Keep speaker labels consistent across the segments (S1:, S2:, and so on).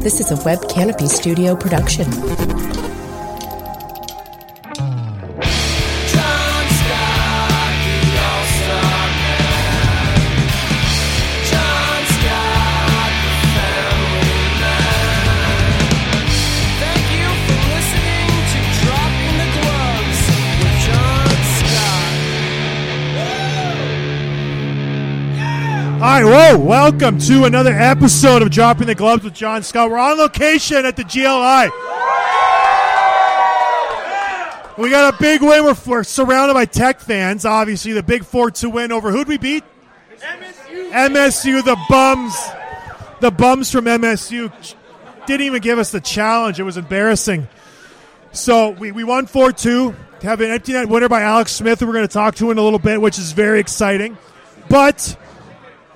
S1: This is a Web Canopy Studio production.
S2: Right, whoa, welcome to another episode of Dropping the Gloves with John Scott. We're on location at the GLI. We got a big win. We're, we're surrounded by Tech fans. Obviously, the big 4 2 win over who'd we beat? MSU. MSU, the bums. The bums from MSU didn't even give us the challenge. It was embarrassing. So we, we won 4 2. Have an empty net winner by Alex Smith, who we're going to talk to in a little bit, which is very exciting. But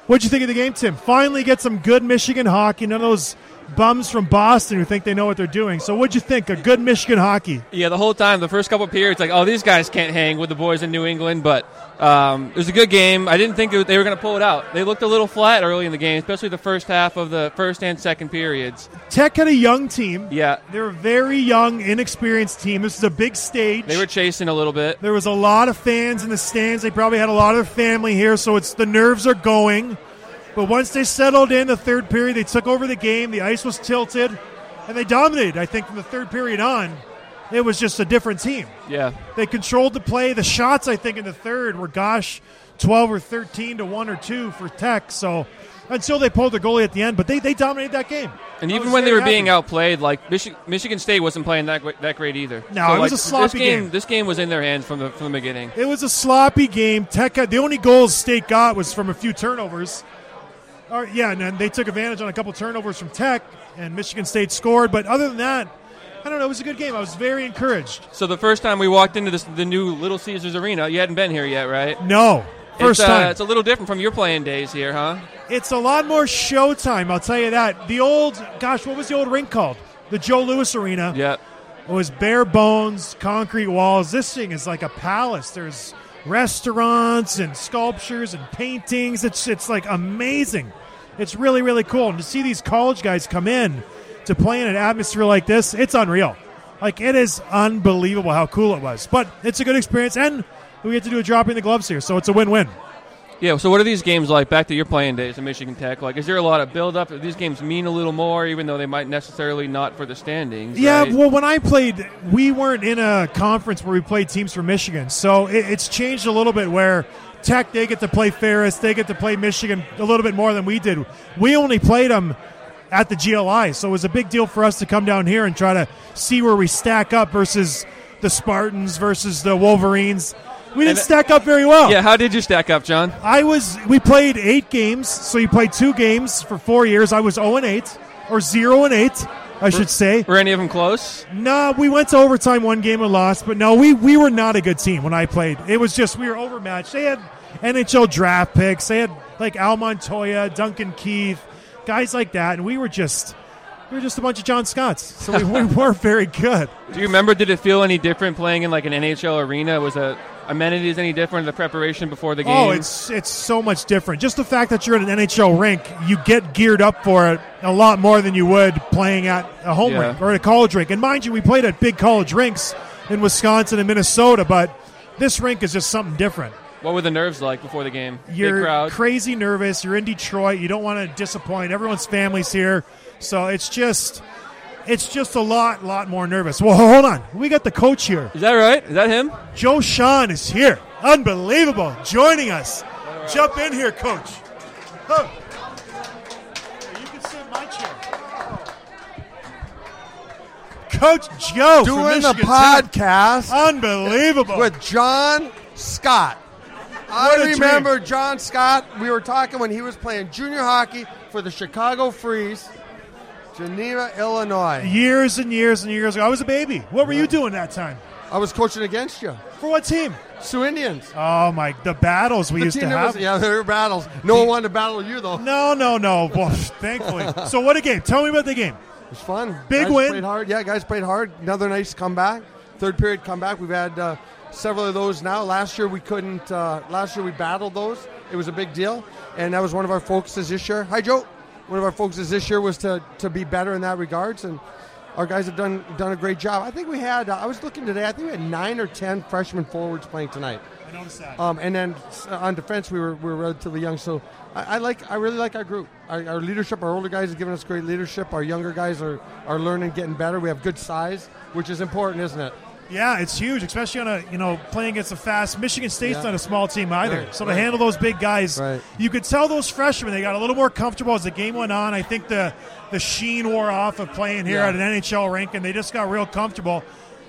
S2: What'd you think of the game, Tim? Finally get some good Michigan hockey. None of those bums from Boston who think they know what they're doing. So what'd you think? A good Michigan hockey.
S3: Yeah, the whole time, the first couple periods, like, oh, these guys can't hang with the boys in New England, but um, it was a good game. I didn't think they were going to pull it out. They looked a little flat early in the game, especially the first half of the first and second periods.
S2: Tech had a young team.
S3: Yeah,
S2: They're a very young, inexperienced team. This is a big stage.
S3: they were chasing a little bit.
S2: there was a lot of fans in the stands. They probably had a lot of their family here, so it's the nerves are going. But once they settled in the third period, they took over the game. The ice was tilted, and they dominated. I think from the third period on, it was just a different team.
S3: Yeah,
S2: They controlled the play. The shots, I think, in the third were, gosh, 12 or 13 to 1 or 2 for Tech. So until they pulled the goalie at the end, but they, they dominated that game.
S3: and even when they were being outplayed, like Michi- Michigan State wasn't playing that great, that great either.
S2: No, it was
S3: like,
S2: a sloppy
S3: this game,
S2: game.
S3: This game was in their hands from the from the beginning.
S2: It was a sloppy game. Tech had, the only goals State got was from a few turnovers. Or, yeah, and then they took advantage on a couple turnovers from Tech, and Michigan State scored. But other than that, I don't know. It was a good game. I was very encouraged.
S3: So the first time we walked into this, the new Little Caesars Arena, you hadn't been here yet, right?
S2: No, first
S3: it's, uh,
S2: time.
S3: It's a little different from your playing days here, huh?
S2: It's a lot more showtime, I'll tell you that. The old, gosh, what was the old rink called? The Joe Louis Arena.
S3: Yeah.
S2: It was bare bones, concrete walls. This thing is like a palace. There's restaurants and sculptures and paintings. It's it's like amazing. It's really really cool. And to see these college guys come in to play in an atmosphere like this, it's unreal. Like it is unbelievable how cool it was. But it's a good experience, and we get to do a drop in the gloves here, so it's a win-win.
S3: Yeah, so what are these games like back to your playing days in Michigan Tech? Like, is there a lot of build up? Do these games mean a little more, even though they might necessarily not for the standings?
S2: Yeah,
S3: right?
S2: well, when I played, we weren't in a conference where we played teams from Michigan, so it, it's changed a little bit. Where Tech they get to play Ferris, they get to play Michigan a little bit more than we did. We only played them at the GLI, so it was a big deal for us to come down here and try to see where we stack up versus the Spartans versus the Wolverines. We didn't
S3: And-
S2: stack up very well.
S3: yeah, how did you stack up, John?
S2: I was. We played eight games, so you played two games for four years. I was zero and eight, or zero and eight, I should say.
S3: Were any of them close?
S2: No, we went to overtime one game and lost, but no, we, we were not a good team when I played. It was just we were overmatched. They had NHL draft picks. They had like Al Montoya, Duncan Keith, guys like that, and we were just we were just a bunch of John Scotts. So we, we weren't very good.
S3: Do you remember? Did it feel any different playing in like an NHL arena? Was the amenities any different? The preparation before the oh, game?
S2: Oh, it's it's so much different. Just the fact that you're at an NHL rink, you get geared up for it a lot more than you would playing at a home
S3: Yeah.
S2: rink or at a college rink. And mind you, we played at big college rinks in Wisconsin and Minnesota, but this rink is just something different.
S3: What were the nerves like before the game? Big
S2: You're
S3: crowd.
S2: crazy nervous. You're in Detroit. You don't want to disappoint. Everyone's family's here, so it's just it's just a lot, lot more nervous. Well, hold on. We got the coach here.
S3: Is that right? Is that him?
S2: Joe Shawhan is here. Unbelievable. Joining us. Jump in here, coach. Huh. You can sit in my chair. Coach Joe
S4: Doing the
S2: Michigan Tech.
S4: podcast
S2: Unbelievable.
S4: with John Scott. I remember John Scott. We were talking when he was playing junior hockey for the Chicago Freeze, Geneva, Illinois.
S2: years and years and years ago. I was a baby. What were you doing that time?
S4: I was coaching against you,
S2: For what team?
S4: Soo Indians.
S2: Oh my! The battles we
S4: The
S2: used to have.
S4: was, yeah, there were battles. No one wanted to battle you though.
S2: No, no, no. Well, thankfully. So what a game! Tell me about the game.
S4: It was fun.
S2: Big
S4: guys
S2: win.
S4: Played hard. Yeah, guys played hard. Another nice comeback. Third period comeback. We've had uh, several of those now. Last year we couldn't. Uh, last year we battled those. It was a big deal, and that was one of our focuses this year. Hi, Joe. One of our focuses this year was to, to be better in that regards, and our guys have done done a great job. I think we had. Uh, I was looking today. I think we had nine or ten freshman forwards playing tonight.
S2: I noticed that.
S4: Um, and then uh, on defense, we were, we were relatively young. So I, I like, I really like our group. Our, our leadership, our older guys are giving us great leadership. Our younger guys are, are learning, getting better. We have good size, which is important, isn't it?
S2: Yeah, it's huge, especially on a you know playing against a fast Michigan State's
S4: Yeah.
S2: not a small team either.
S4: Right,
S2: so to
S4: right.
S2: handle those big guys,
S4: Right.
S2: you could tell those freshmen they got a little more comfortable as the game went on. I think the the sheen wore off of playing here
S4: Yeah.
S2: at an NHL rink, and they just got real comfortable.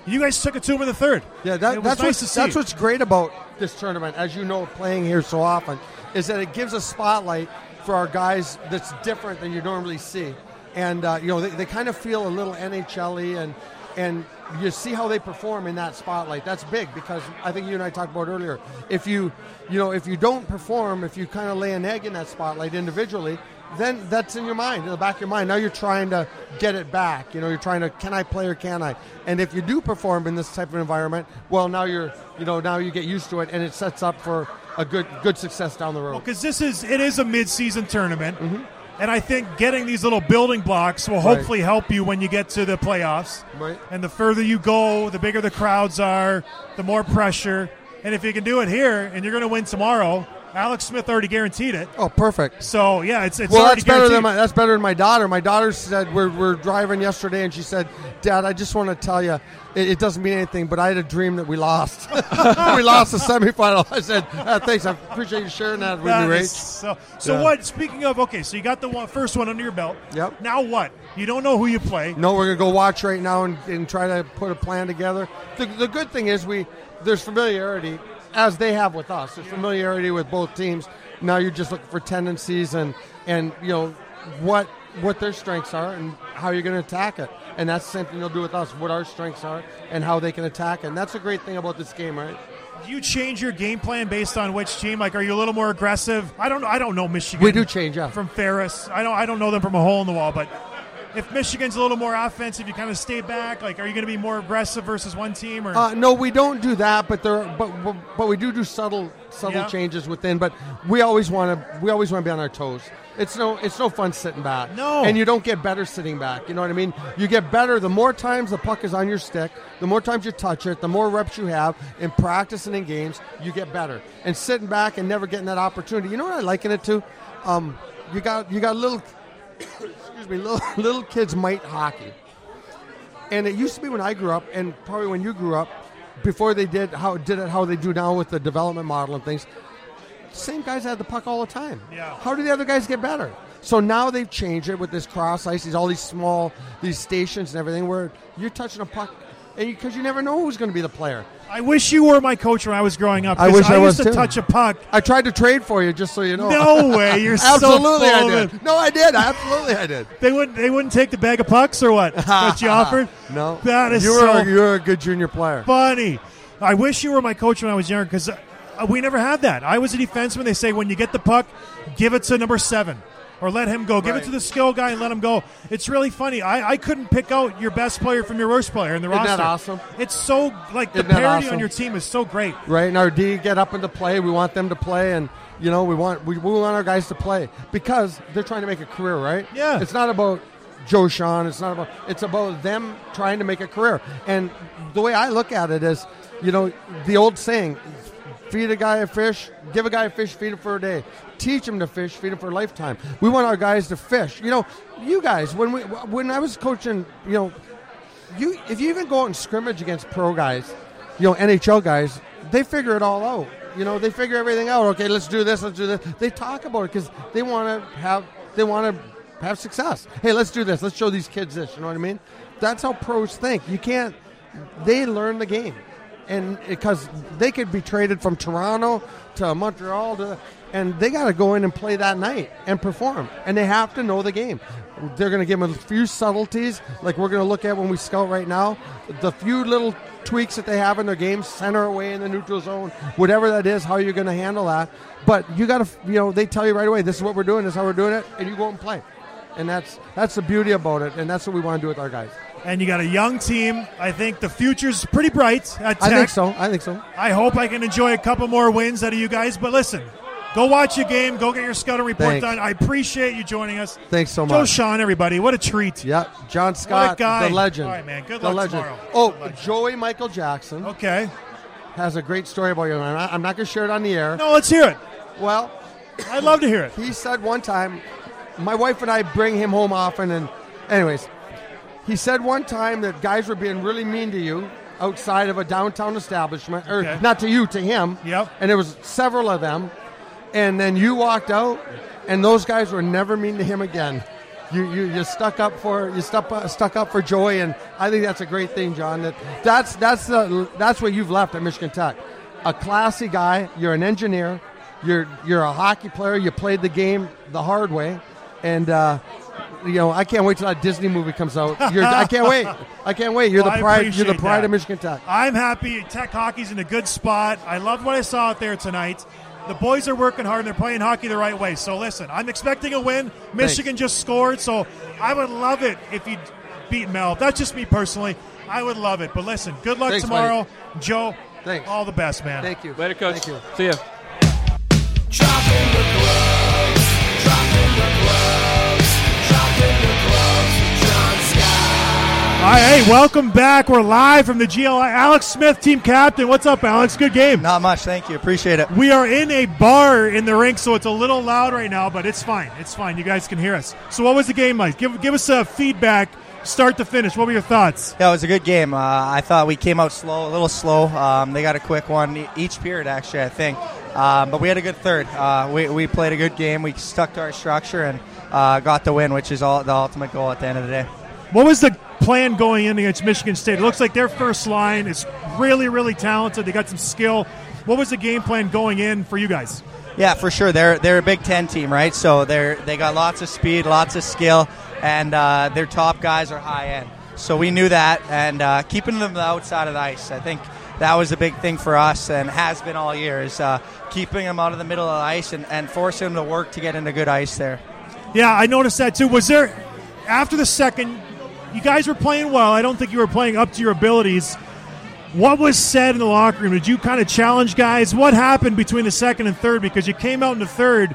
S2: You guys took a two in the third.
S4: Yeah, that, that's
S2: nice
S4: what's, that's what's great about this tournament, as you know, playing here so often, is that it gives a spotlight for our guys that's different than you normally see, and uh, you know they, they kind of feel a little NHL-y and and you see how they perform in that spotlight. That's big because I think you and I talked about earlier. If you you know if you don't perform, if you kind of lay an egg in that spotlight individually. Then that's in your mind, in the back of your mind. Now you're trying to get it back. You know, you're trying to, can I play or can I? And if you do perform in this type of environment, well, now you're, you know, now you get used to it, and it sets up for a good, good success down the road.
S2: because this is it is a mid-season tournament, mm-hmm. And I think getting these little building blocks will.
S4: Right.
S2: hopefully help you when you get to the playoffs.
S4: Right.
S2: And the further you go, the bigger the crowds are, the more pressure. And if you can do it here, and you're going to win tomorrow, Alex Smith already guaranteed it.
S4: Oh, perfect.
S2: So yeah, it's it's
S4: Well,
S2: already
S4: that's better than
S2: guaranteed.
S4: my, that's better than my daughter. My daughter said we're, we're driving yesterday, and she said, "Dad, I just want to tell you, it, it doesn't mean anything, but I had a dream that we lost. we lost the semifinal." I said, ah, "Thanks, I appreciate you sharing that with
S2: That
S4: me, Rach."
S2: so so
S4: Yeah.
S2: what? Speaking of okay, so you got the one, first one under your belt.
S4: Yep.
S2: Now what? You don't know who you play.
S4: No, we're gonna go watch right now and, and try to put a plan together. The, the good thing is we there's familiarity as they have with us. There's familiarity with both teams. Now you're just looking for tendencies and and you know what what their strengths are and how you're going to attack it. And that's the same thing they'll do with us. What our strengths are and how they can attack it. And that's a great thing about this game, right?
S2: Do you change your game plan based on which team? Like, are you a little more aggressive? I don't know. I don't know Michigan.
S4: We do change, yeah.
S2: From Ferris, I don't. I don't know them from a hole in the wall. But if Michigan's a little more offensive, you kind of stay back. Like, are you going to be more aggressive versus one team? Or
S4: Uh, no, we don't do that, but there, but but, but we do do subtle subtle
S2: Yeah.
S4: changes within. But we always want to we always want to be on our toes. It's no it's no fun sitting back.
S2: No.
S4: and you don't get better sitting back. You know what I mean? You get better the more times the puck is on your stick, the more times you touch it, the more reps you have in practice and in games. You get better. And sitting back and never getting that opportunity. You know what I liken it to? Um, you got you got a little excuse me little little kids might hockey. And it used to be when I grew up, and probably when you grew up, before they did how did it how they do now with the development model and things. Same guys had the puck all the time.
S2: Yeah.
S4: How do the other guys get better? So now they've changed it with this cross ice, these all these small these stations and everything, where you're touching a puck, because you, never know who's going to be the player.
S2: I wish you were my coach when I was growing up.
S4: I wish I
S2: used
S4: was
S2: to
S4: too.
S2: touch a puck.
S4: I tried to trade for you, just so you know.
S2: No way! You're so
S4: absolutely
S2: full
S4: I did.
S2: it.
S4: No, I did. Absolutely, I did.
S2: They wouldn't. They wouldn't take the bag of pucks or what that you offered.
S4: No,
S2: that is
S4: you were
S2: so
S4: you're a good junior player.
S2: funny. I wish you were my coach when I was younger because uh, we never had that. I was a defenseman. They say when you get the puck, give it to number seven. Or let him go. Give it to the skill guy and let him go. It's really funny. I, I couldn't pick out your best player from your worst player in the roster.
S4: Isn't that awesome?
S2: It's so like the
S4: Isn't
S2: parity
S4: awesome?
S2: on your team is so great.
S4: right? And our D get up into play. We want them to play, and you know we want we, we want our guys to play because they're trying to make a career, right?
S2: Yeah.
S4: It's not about Joe Shawhan. It's not about. It's about them trying to make a career. And the way I look at it is, you know, the old saying, feed a guy a fish, give a guy a fish, feed him for a day. Teach him to fish, feed him for a lifetime. We want our guys to fish. You know, you guys, when we when I was coaching, you know, you if you even go out and scrimmage against pro guys, you know, NHL guys, they figure it all out. You know, they figure everything out. Okay, let's do this, let's do this. They talk about it because they want to have they want to have success. Hey, let's do this. Let's show these kids this. You know what I mean? That's how pros think. You can't. They learn the game, and because they could be traded from Toronto to Montreal to, and they got to go in and play that night and perform, and they have to know the game. They're going to give them a few subtleties, like we're going to look at when we scout right now. The few little tweaks that they have in their game, center away in the neutral zone, whatever that is, how you're going to handle that. But you got to, you know, they tell you right away, this is what we're doing, this is how we're doing it, and you go and play. And that's that's the beauty about it, and that's what we want to do with our guys.
S2: And you got a young team. I think the future's pretty bright at Tech.
S4: I think so. I think so.
S2: I hope I can enjoy a couple more wins out of you guys. But listen, go watch your game. Go get your scouting report
S4: Thanks.
S2: done. I appreciate you joining us.
S4: Thanks so
S2: Joe
S4: much.
S2: Sean, everybody. What a treat.
S4: Yeah, John Scott, the legend.
S2: All right, man. Good
S4: the
S2: luck
S4: legend.
S2: tomorrow.
S4: Oh,
S2: luck.
S4: Joey Michael Jackson
S2: Okay.
S4: has a great story about you. I'm not, I'm not going to share it on the air.
S2: No, let's hear it.
S4: Well,
S2: I'd love to hear it.
S4: he said one time, my wife and I bring him home often, and anyways, he said one time that guys were being really mean to you outside of a downtown establishment, or
S2: Okay.
S4: not to you, to him.
S2: Yep.
S4: And there was several of them, and then you walked out, and those guys were never mean to him again. You, you, you stuck up for you stuck, uh, stuck up for Joey, and I think that's a great thing, John. That that's that's the that's what you've left at Michigan Tech, a classy guy. You're an engineer. You're you're a hockey player. You played the game the hard way, and uh, you know I can't wait till that Disney movie comes out. You're, I can't wait. I can't wait. You're
S2: Well,
S4: the pride. You're the pride
S2: that.
S4: of Michigan Tech.
S2: I'm happy. Tech hockey's in a good spot. I loved what I saw out there tonight. The boys are working hard and they're playing hockey the right way. So listen, I'm expecting a win. Michigan just scored, so I would love it if you beat Mel. That's just me personally. I would love it. But listen, good luck
S4: Thanks,
S2: tomorrow, Joe.
S4: Thanks.
S2: All the best, man.
S4: Thank you.
S3: Later, coach.
S4: Thank you.
S3: See ya.
S2: All right, hey, welcome back. We're live from the GLI. Alex Smith, team captain. What's up, Alex? Good game.
S5: Not much, thank you. Appreciate it.
S2: We are in a bar in the rink, so it's a little loud right now, but it's fine. It's fine. You guys can hear us. So, what was the game like? Give give us a feedback, start to finish. What were your thoughts?
S5: Yeah, it was a good game. Uh, I thought we came out slow, a little slow. Um, they got a quick one each period, actually, I think. Um, but we had a good third. Uh, we, we played a good game. We stuck to our structure and uh, got the win, which is all the ultimate goal at the end of the day.
S2: What was the plan going in against Michigan State? It looks like their first line is really, really talented. They got some skill. What was the game plan going in for you guys?
S5: Yeah, for sure. They're they're a Big Ten team, right? So they're they got lots of speed, lots of skill, and uh, their top guys are high end. So we knew that, and uh, keeping them outside of the ice, I think that was a big thing for us, and has been all year. Is uh, keeping them out of the middle of the ice and, and forcing them to work to get into good ice there.
S2: Yeah, I noticed that too. Was there after the second? You guys were playing well. I don't think you were playing up to your abilities. What was said in the locker room? Did you kind of challenge guys? What happened between the second and third? Because you came out in the third,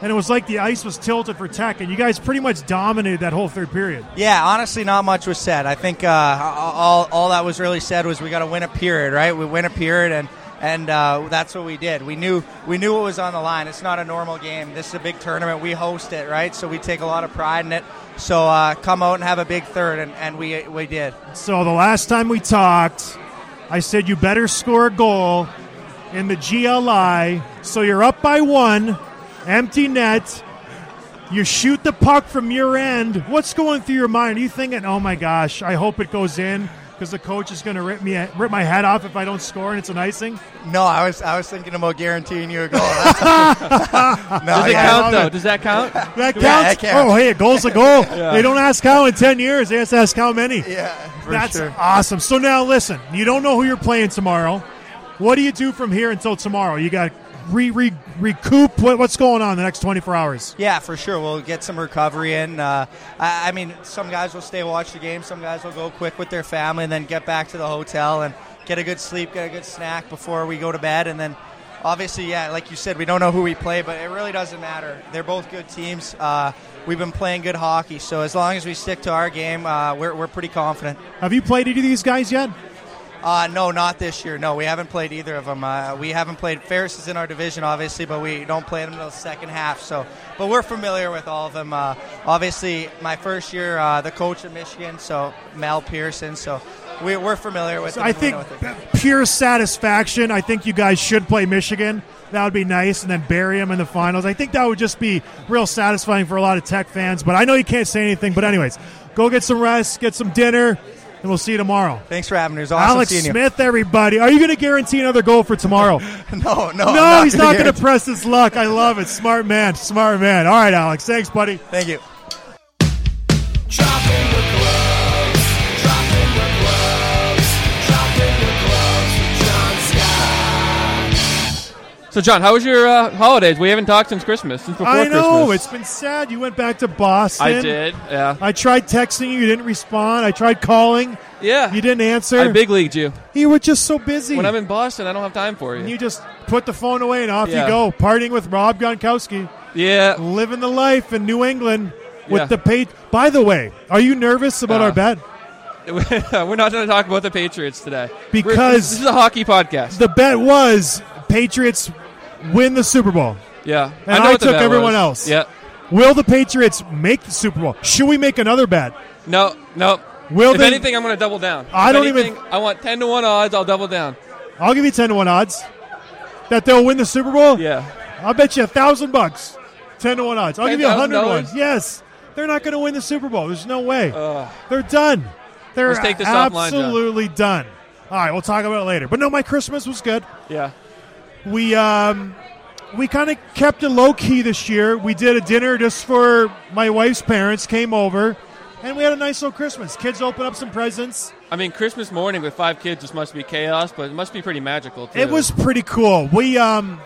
S2: and it was like the ice was tilted for Tech, and you guys pretty much dominated that whole third period.
S5: Yeah, honestly, not much was said. I think uh, all, all that was really said was we got to win a period, right? We win a period, and and uh, that's what we did. We knew we knew what was on the line. It's not a normal game. This is a big tournament. We host it, right? So we take a lot of pride in it. So uh, come out and have a big third, and, and we we did.
S2: So the last time we talked, I said you better score a goal in the GLI. So you're up by one, empty net. You shoot the puck from your end. What's going through your mind? Are you thinking, "Oh my gosh, I hope it goes in"? Because the coach is going to rip me rip my head off if I don't score and it's an icing.
S5: No, I was I was thinking about guaranteeing you a goal. No,
S3: Does it
S5: yeah.
S3: count though?
S2: it.
S3: Does that count?
S2: That counts.
S5: Yeah, that counts.
S2: Oh, hey, a goal's a goal. They don't ask how in ten years. They just ask how many.
S5: Yeah, for
S2: That's
S5: sure.
S2: awesome. So now listen, you don't know who you're playing tomorrow. What do you do from here until tomorrow? You got re, re recoup. What, what's going on the next 24 hours?
S5: Yeah, for sure. We'll get some recovery in. Uh, I, I mean, some guys will stay watch the game. Some guys will go quick with their family and then get back to the hotel and get a good sleep, get a good snack before we go to bed. And then, obviously, yeah, like you said, we don't know who we play, but it really doesn't matter. They're both good teams. Uh, we've been playing good hockey, so as long as we stick to our game, uh, we're, we're pretty confident.
S2: Have you played any of these guys yet?
S5: Uh, no, not this year. No, we haven't played either of them. Uh, we haven't played. Ferris is in our division, obviously, but we don't play them until the second half. So, but we're familiar with all of them. Uh, obviously, my first year, uh, the coach of Michigan, so Mel Pearson. So, we, we're familiar with.
S2: So
S5: them.
S2: I think pure satisfaction. I think you guys should play Michigan. That would be nice, and then bury them in the finals. I think that would just be real satisfying for a lot of Tech fans. But I know you can't say anything. But anyways, go get some rest, get some dinner, and we'll see you tomorrow.
S5: Thanks for having me. It was awesome
S2: Alex
S5: seeing you.
S2: Smith, everybody. Are you going to guarantee another goal for tomorrow?
S5: No, no,
S2: no,
S5: I'm
S2: he's not going to press his luck. I love it. Smart man. Smart man. All right, Alex. Thanks, buddy.
S5: Thank you.
S6: Dropping
S3: So, John, how was your uh, holidays? We haven't talked since Christmas, since before
S2: I know.
S3: Christmas.
S2: It's been sad. You went back to Boston.
S3: I did, yeah.
S2: I tried texting you. You didn't respond. I tried calling.
S3: Yeah.
S2: You didn't answer.
S3: I big leagued you.
S2: You were just so busy.
S3: When I'm in Boston, I don't have time for you.
S2: and you just put the phone away and off
S3: Yeah.
S2: you go, partying with Rob Gronkowski,
S3: yeah.
S2: living the life in New England with
S3: Yeah.
S2: the pay. By the way, are you nervous about
S3: Uh,
S2: our bet?
S3: We're not going to talk about the Patriots today. We're-
S2: Because-
S3: this is a hockey podcast.
S2: The bet was Patriots win the Super Bowl.
S3: yeah.
S2: and
S3: know
S2: I took everyone
S3: was.
S2: else.
S3: Yeah.
S2: Will the Patriots make the Super Bowl? Should we make another bet?
S3: No, no.
S2: Will
S3: if
S2: they-
S3: anything, I'm going to double down.
S2: I
S3: If
S2: don't even-
S3: I want 10 to 1 odds. I'll double down.
S2: I'll give you ten to one odds that they'll win the Super Bowl.
S3: Yeah.
S2: I'll bet you a thousand bucks. Ten to one odds. I'll give you a hundred
S3: $10,000?
S2: ones. Yes, they're not going to win the Super Bowl. There's no way.
S3: Ugh.
S2: They're done. They're
S3: Let's take this offline, John.
S2: absolutely done. All right, we'll talk about it later. But no, my Christmas was good.
S3: Yeah.
S2: We um, we kind of kept it low key this year. We did a dinner just for my wife's parents. Came over, and we had a nice little Christmas. Kids opened up some presents.
S3: I mean, Christmas morning with five kids just must be chaos, but it must be pretty magical, too.
S2: It was pretty cool. We um,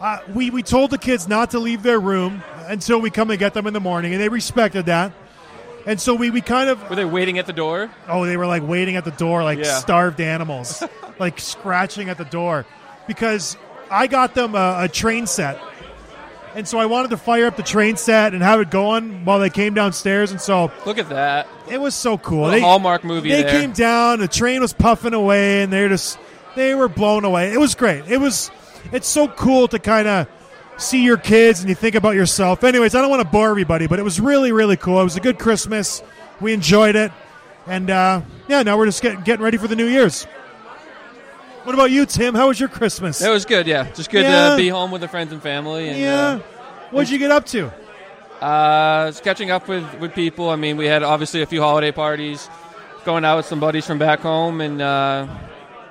S2: uh, we we told the kids not to leave their room until we come and get them in the morning, and they respected that. And so we, we kind of
S3: Were they waiting at the door?
S2: oh they were like waiting at the door like
S3: Yeah.
S2: starved animals, like scratching at the door, because I got them a, a train set, and so I wanted to fire up the train set and have it going while they came downstairs, and so
S3: Look at that.
S2: it was so cool.
S3: A Hallmark movie
S2: They
S3: there.
S2: came down. The train was puffing away, and they're just they were blown away. It was great. It was. It's so cool to kind of see your kids and you think about yourself. Anyways, I don't want to bore everybody, but it was really really cool. It was a good Christmas. We enjoyed it, and uh, yeah, now we're just getting getting ready for the New Year's. What about you, Tim? How was your Christmas?
S3: It was good, yeah. Just good
S2: Yeah.
S3: to be home with the friends and family. And,
S2: yeah. What'd you get up to?
S3: Uh, uh, just catching up with, with people. I mean, we had obviously a few holiday parties, going out with some buddies from back home, and, uh,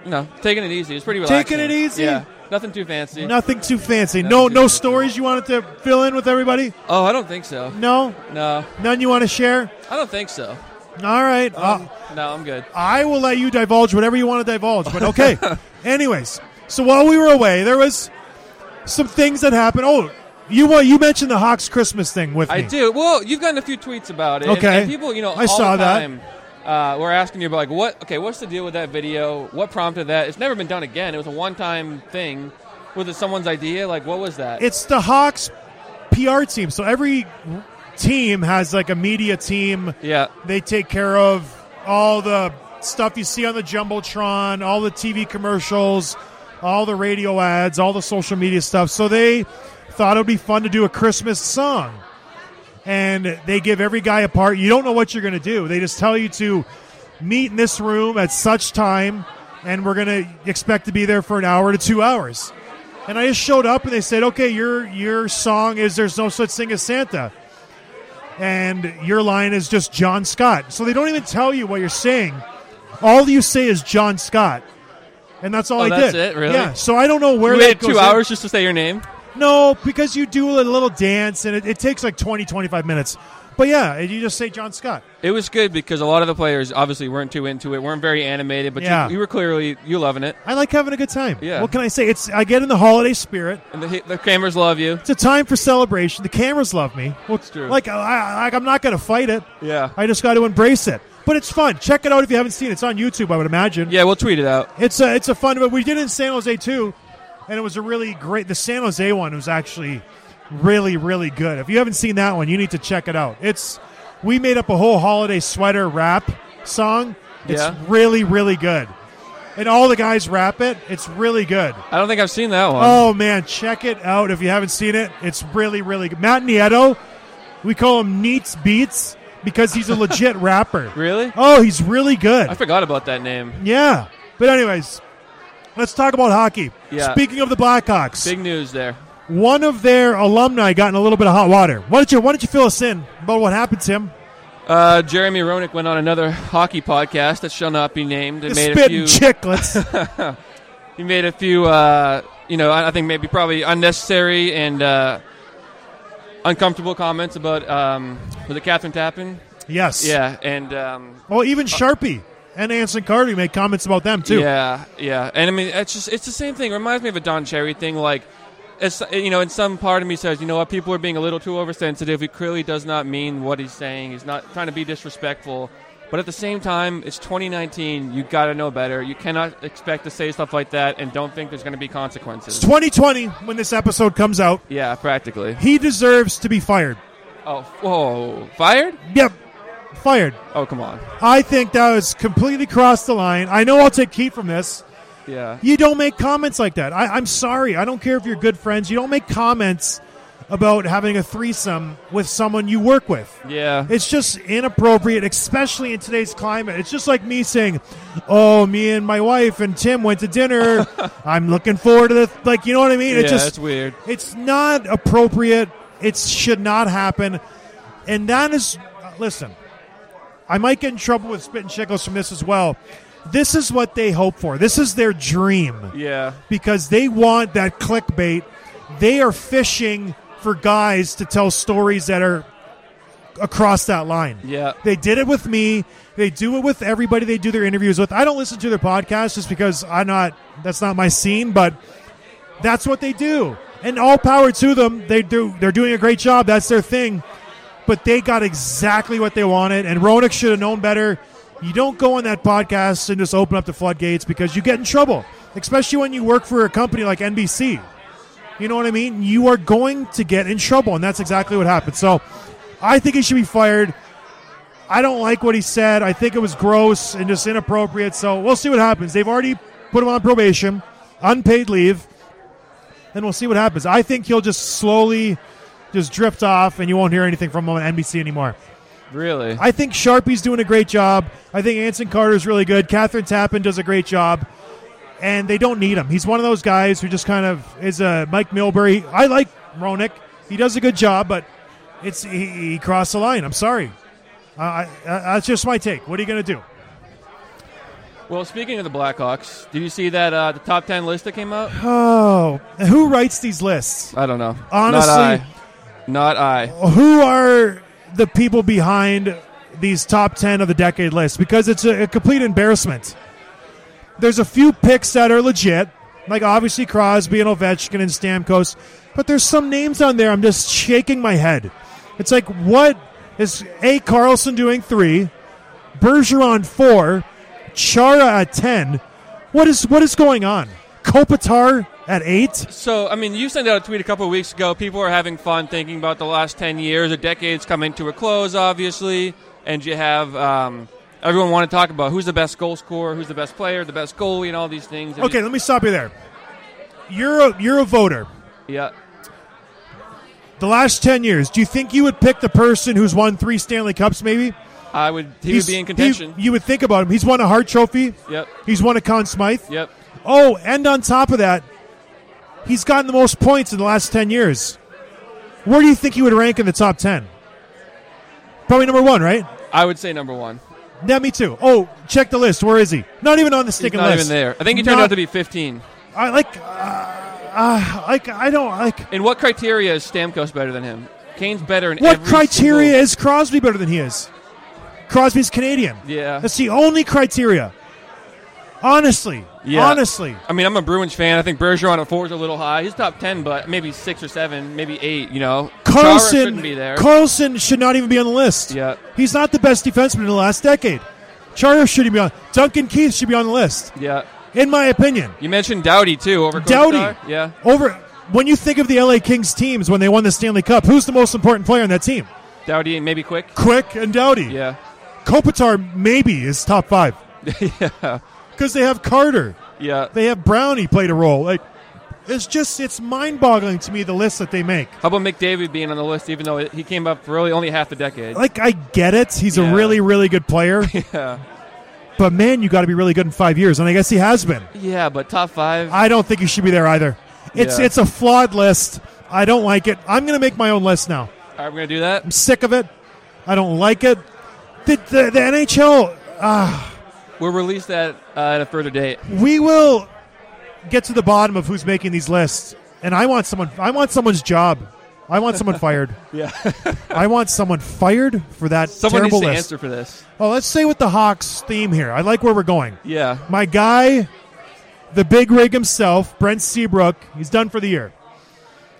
S3: you know, taking it easy. It's pretty relaxing.
S2: Taking it easy?
S3: Yeah. Nothing too fancy.
S2: Nothing too fancy.
S3: Nothing
S2: No
S3: too
S2: no
S3: fancy.
S2: stories you wanted to fill in with everybody.
S3: Oh, I don't think so.
S2: No,
S3: No,
S2: none you want to share.
S3: I don't think so.
S2: All right. Uh,
S3: Um, no, I'm good.
S2: I will let you divulge whatever you want to divulge, but okay. Anyways, so while we were away, there was some things that happened. Oh, you wa- you mentioned the Hawks Christmas thing with me.
S3: I do. Well, you've gotten a few tweets about it.
S2: Okay.
S3: And, people, you know,
S2: I
S3: all
S2: saw
S3: the
S2: that.
S3: Uh, we're asking you about like what? Okay, what's the deal with that video? What prompted that? It's never been done again. It was a one-time thing. Was it someone's idea? Like, what was that?
S2: It's the Hawks PR team. So every team has like a media team.
S3: yeah.
S2: They take care of all the stuff you see on the jumbotron, all the TV commercials, all the radio ads, all the social media stuff. So they thought it would be fun to do a Christmas song. And they give every guy a part. You don't know what you're going to do. They just tell you to meet in this room at such time, and we're going to expect to be there for an hour to two hours. And I just showed up, and they said, "Okay, your your song is there's no such thing as Santa." And your line is just John Scott. So they don't even tell you what you're saying. All you say is John Scott, and that's all
S3: Oh,
S2: I
S3: that's
S2: did.
S3: it? Really?
S2: Yeah. So I don't know where
S3: You waited
S2: goes
S3: two
S2: in.
S3: hours just to say your name.
S2: No, because you do a little dance, and it, it takes like 20, 25 minutes. But yeah, you just say John Scott.
S3: It was good because a lot of the players obviously weren't too into it, weren't very animated, but
S2: Yeah.
S3: you, you were clearly you loving it,
S2: I like having a good time.
S3: Yeah.
S2: What can I say? It's I get in the holiday spirit.
S3: and the the cameras love you.
S2: It's a time for celebration. The cameras love me. Well,
S3: It's true.
S2: Like I, I, I'm not going to fight it.
S3: Yeah,
S2: I just got to embrace it. But it's fun. Check it out if you haven't seen it. It's on YouTube, I would imagine.
S3: yeah. We'll tweet it out.
S2: It's a it's a fun. But we did it in San Jose too, and it was a really great. The San Jose one was actually really really good. If you haven't seen that one, you need to check it out. It's we made up a whole holiday sweater rap song. It's
S3: Yeah.
S2: really really good. and all the guys rap it. It's really good.
S3: I don't think I've seen that one.
S2: Oh man, check it out if you haven't seen it. It's really, really good. Matt Nieto, we call him Neats Beats because he's a legit rapper.
S3: Really?
S2: Oh, he's really good.
S3: I forgot about that name.
S2: Yeah. But anyways, let's talk about hockey.
S3: Yeah.
S2: Speaking of the Blackhawks,
S3: Big news there.
S2: One of their alumni got in a little bit of hot water. Why don't you Why don't you fill us in about what happened to him?
S3: Uh, Jeremy Roenick went on another hockey podcast that shall not be named. and
S2: The
S3: made a
S2: spitting
S3: few.
S2: Chiclets.
S3: He made a few, uh, you know, I I think maybe probably unnecessary and uh, uncomfortable comments about um, was it Kathryn Tappen?
S2: yes.
S3: Yeah, and um,
S2: Well, even Sharpie and Anson Carter made comments about them too.
S3: Yeah, yeah, and I mean, it's just it's the same thing. It reminds me of a Don Cherry thing. Like, it's you know, and some part of me says, you know what, people are being a little too oversensitive. He clearly does not mean what he's saying. He's not trying to be disrespectful. But at the same time, it's 2019. You got to know better. You cannot expect to say stuff like that and don't think there's going to be consequences.
S2: It's 2020 when this episode comes out.
S3: yeah, practically.
S2: He deserves to be fired.
S3: Oh, whoa, fired?
S2: Yep, fired.
S3: Oh, come on.
S2: I think that was completely crossed the line. I know I'll take heat from this.
S3: Yeah.
S2: You don't make comments like that. I, I'm sorry. I don't care if you're good friends. You don't make comments about having a threesome with someone you work with.
S3: Yeah.
S2: It's just inappropriate, especially in today's climate. It's just like me saying, "Oh, me and my wife and Tim went to dinner. I'm looking forward to this." Like, you know what I mean?
S3: yeah,
S2: It just
S3: that's weird.
S2: it's not appropriate. It should not happen. And that is, uh, listen, I might get in trouble with Spittin' Chiclets from this as well. This is what they hope for. This is their dream
S3: Yeah.
S2: because they want that clickbait. They are fishing for guys to tell stories that are across that line.
S3: Yeah.
S2: They did it with me. They do it with everybody they do their interviews with. I don't listen to their podcast just because I'm not that's not my scene, but that's what they do. And all power to them. They do they're doing a great job. That's their thing. But they got exactly what they wanted and Roenick should have known better. You don't go on that podcast and just open up the floodgates because you get in trouble, especially when you work for a company like NBC. You know what I mean? You are going to get in trouble, and that's exactly what happened. So I think he should be fired. I don't like what he said. I think it was gross and just inappropriate. So we'll see what happens. They've already put him on probation, unpaid leave, and we'll see what happens. I think he'll just slowly just drift off, and you won't hear anything from him on NBC anymore.
S3: Really?
S2: I think Sharpie's doing a great job. I think Anson Carter's really good. Kathryn Tappen does a great job. And they don't need him. He's one of those guys who just kind of is a Mike Milbury. I like Roenick. He does a good job, but it's he, he crossed the line. I'm sorry. Uh, I, I, that's just my take. What are you going to do?
S3: Well, speaking of the Blackhawks, did you see that uh, the top ten list that came out?
S2: Oh, who writes these lists?
S3: I don't know.
S2: Honestly-
S3: not I. Not I.
S2: Who are the people behind these top 10 of the decade list? Because it's a, a complete embarrassment. There's a few picks that are legit, like obviously Crosby and Ovechkin and Stamkos, but there's some names on there I'm just shaking my head. It's like, what is A. Carlson doing three, Bergeron four, Chara at 10? What is, what is going on? Kopitar at eight?
S3: So, I mean, you sent out a tweet a couple of weeks ago. People are having fun thinking about the last 10 years. A decade's coming to a close, obviously. And you have um, everyone want to talk about who's the best goal scorer, who's the best player, the best goalie, and all these things. And
S2: Okay, let me stop you there. You're a, you're a voter.
S3: yeah.
S2: The last 10 years, do you think you would pick the person who's won three Stanley Cups, maybe?
S3: I would. He
S2: He's-
S3: would be in contention.
S2: he- you would think about him. He's won a Hart Trophy.
S3: yep.
S2: He's won a Conn Smythe.
S3: Yep.
S2: Oh, and on top of that, he's gotten the most points in the last 10 years. Where do you think he would rank in the top 10? Probably number one, right?
S3: I would say number one.
S2: Yeah, me too. Oh, check the list. Where is he? Not even on the sticking
S3: not even there. I think he turned
S2: Not-
S3: out to be 15.
S2: I like. Uh, uh, like I don't like.
S3: In what criteria is Stamkos better than him? Kane's better in
S2: What criteria is Crosby better than he is? Crosby's Canadian.
S3: Yeah.
S2: That's the only criteria. Honestly.
S3: Yeah.
S2: Honestly.
S3: I mean, I'm a Bruins fan. I think Bergeron at four is a little high. He's top ten, but maybe six or seven, maybe eight. You know, Chara
S2: Carlson
S3: shouldn't be there.
S2: Carlson should not even be on the list.
S3: Yeah.
S2: He's not the best defenseman in the last decade. Chara shouldn't be on. Duncan Keith should be on the list,
S3: yeah.
S2: in my opinion.
S3: You mentioned Doughty too over
S2: Doughty.
S3: Kopitar. Yeah.
S2: Over when you think of the LA Kings teams when they won the Stanley Cup, who's the most important player on that team?
S3: Doughty and maybe Quick.
S2: Quick and Doughty.
S3: Yeah.
S2: Kopitar maybe is top five.
S3: yeah.
S2: Because they have Carter.
S3: Yeah.
S2: They have Brownie played a role. Like it's just it's mind-boggling to me the list that they make.
S3: How about McDavid being on the list, even though he came up for really only half a decade?
S2: Like I get it, he's
S3: Yeah.
S2: a really really good player,
S3: yeah.
S2: but man, you got to be really good in five years, and I guess he has been.
S3: Yeah, but top five.
S2: I don't think he should be there either. It's
S3: Yeah.
S2: it's a flawed list. I don't like it. I'm going to make my own list now.
S3: All right, we're gonna do that.
S2: I'm sick of it. I don't like it. The, the, the NHL, ah,
S3: We'll release that uh, at a further date.
S2: we will get to the bottom of who's making these lists, and I want someone. I want someone's job. I want someone fired.
S3: Yeah.
S2: I want someone fired for that
S3: Someone needs
S2: terrible
S3: to
S2: list.
S3: answer for this.
S2: Oh, let's stay with the Hawks theme here. I like where we're going.
S3: Yeah.
S2: My guy, the big rig himself, Brent Seabrook, he's done for the year.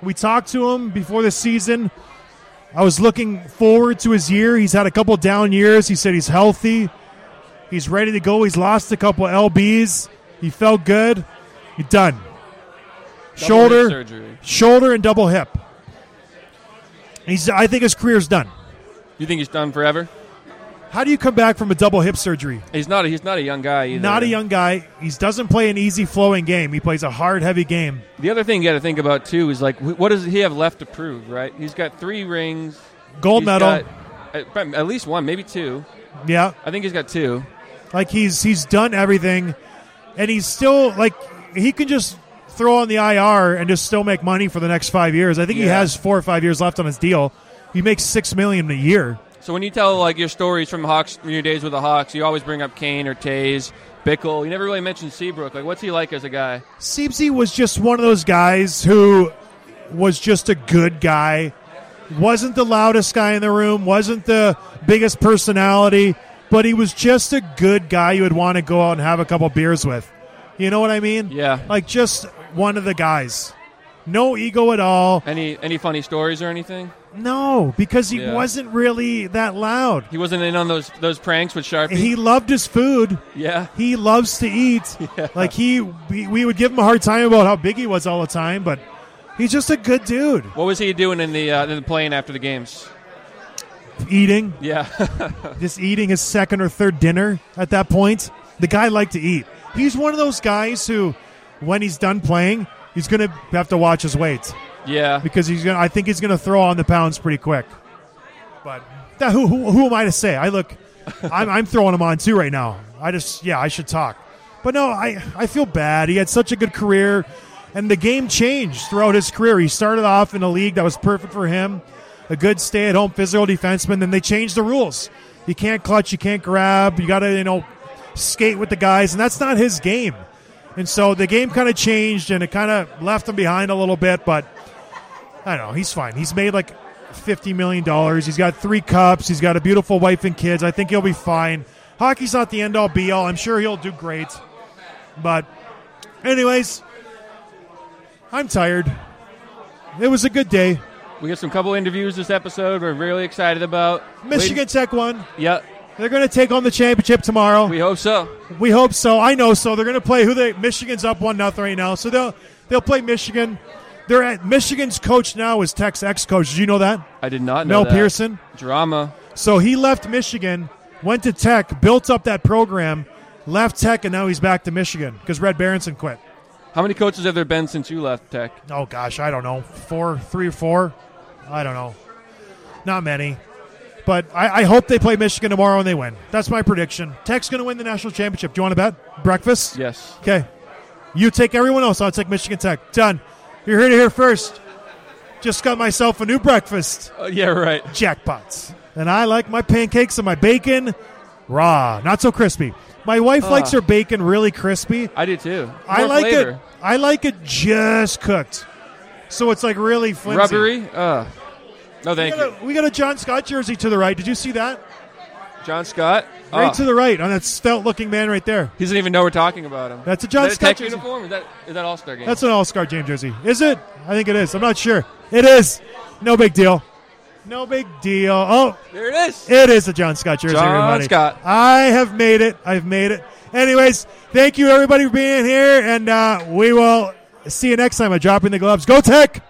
S2: We talked to him before the season. I was looking forward to his year. He's had a couple down years. He said he's healthy. He's ready to go. He's lost a couple LBs. He felt good. He's done.
S3: Double
S2: shoulder,
S3: surgery.
S2: shoulder, and double hip. He's. I think his career's done.
S3: You think he's done forever?
S2: How do you come back from a double hip surgery?
S3: He's not. A, he's not a young guy either.
S2: Not a young guy. He doesn't play an easy flowing game. He plays a hard, heavy game.
S3: The other thing you got to think about too is like, what does he have left to prove? Right? He's got three rings.
S2: Gold
S3: He's
S2: medal.
S3: got uh, at, at least one, maybe two.
S2: Yeah,
S3: I think he's got two.
S2: Like he's he's done everything, and he's still like he can just throw on the IR and just still make money for the next five years. I think he has four or five years left on his deal. He makes six million a year.
S3: So when you tell like your stories from Hawks, from your days with the Hawks, you always bring up Kane or Tays, Bickell. You never really mention Seabrook. Like, what's he like as a guy?
S2: Siebesy was just one of those guys who was just a good guy. Wasn't the loudest guy in the room, wasn't the biggest personality, but he was just a good guy you would want to go out and have a couple beers with. You know what I mean?
S3: Yeah.
S2: Like just one of the guys. No ego at all.
S3: Any any funny stories or anything?
S2: No, because he
S3: Yeah.
S2: wasn't really that loud.
S3: He wasn't in on those those pranks with Sharpie.
S2: He loved his food.
S3: yeah.
S2: He loves to eat. Like he, we, we would give him a hard time about how big he was all the time, but he's just a good dude.
S3: What was he doing in the uh, in the plane after the games?
S2: Eating,
S3: Yeah.
S2: just eating his second or third dinner at that point. The guy liked to eat. He's one of those guys who, when he's done playing, he's going to have to watch his weight
S3: yeah.
S2: because he's going. to I think he's going to throw on the pounds pretty quick. But that, who, who, who am I to say? I look, I'm, I'm throwing him on too right now. I just, yeah, I should talk. But no, I, I feel bad. He had such a good career, and the game changed throughout his career. He started off in a league that was perfect for him, a good stay-at-home physical defenseman. Then they changed the rules. You can't clutch, you can't grab, you got to, you know, skate with the guys, and that's not his game. And so the game kind of changed, and it kind of left him behind a little bit. But I don't know. He's fine. He's made like fifty million dollars. He's got three cups. He's got a beautiful wife and kids. I think he'll be fine. Hockey's not the end all be all. I'm sure he'll do great. But, anyways, I'm tired. It was a good day.
S3: We got some couple interviews this episode. We're really excited about
S2: Michigan Tech won.
S3: Yep.
S2: They're going to take on the championship tomorrow.
S3: We hope so.
S2: We hope so. I know so. They're going to play who they Michigan's up one nothing right now. So they'll they'll play Michigan. They're at Michigan's coach now is Tech's ex coach. Did you know that?
S3: I did not know
S2: Mel
S3: that.
S2: Pearson.
S3: Drama.
S2: So he left Michigan, went to Tech, built up that program, left Tech, and now he's back to Michigan because Red Berenson quit.
S3: How many coaches have there been since you left Tech?
S2: Oh gosh, I don't know, four, three or four. I don't know, not many. But I, I hope they play Michigan tomorrow and they win. That's my prediction. Tech's going to win the national championship. Do you want to bet? Breakfast?
S3: Yes.
S2: Okay. You take everyone else. I'll take Michigan Tech. Done. You're here to hear first. Just got myself a new breakfast.
S3: Uh, yeah, right.
S2: Jackpots. And I like my pancakes and my bacon raw, not so crispy. My wife
S3: Ah.
S2: likes her bacon really crispy.
S3: I do too.
S2: I like
S3: flavor.
S2: it. I like it just cooked, so it's like really flimsy.
S3: Rubbery? Uh, no,
S2: We
S3: thank
S2: got,
S3: you.
S2: a, we got a John Scott jersey to the right. Did you see that?
S3: John Scott?
S2: Right
S3: Ah,
S2: to the right on that svelte-looking man right there.
S3: he doesn't even know we're talking about him.
S2: That's a John
S3: is that
S2: Scott
S3: Tech
S2: jersey.
S3: uniform? Is that, is that All-Star game?
S2: That's an All-Star Game jersey. Is it? I think it is. I'm not sure. It is. No big deal. No big deal. Oh,
S3: there it is.
S2: It is a John Scott jersey,
S3: John
S2: everybody.
S3: Scott.
S2: I have made it. I've made it. Anyways, thank you everybody for being here, and uh, we will see you next time at Dropping the Gloves. Go Tech!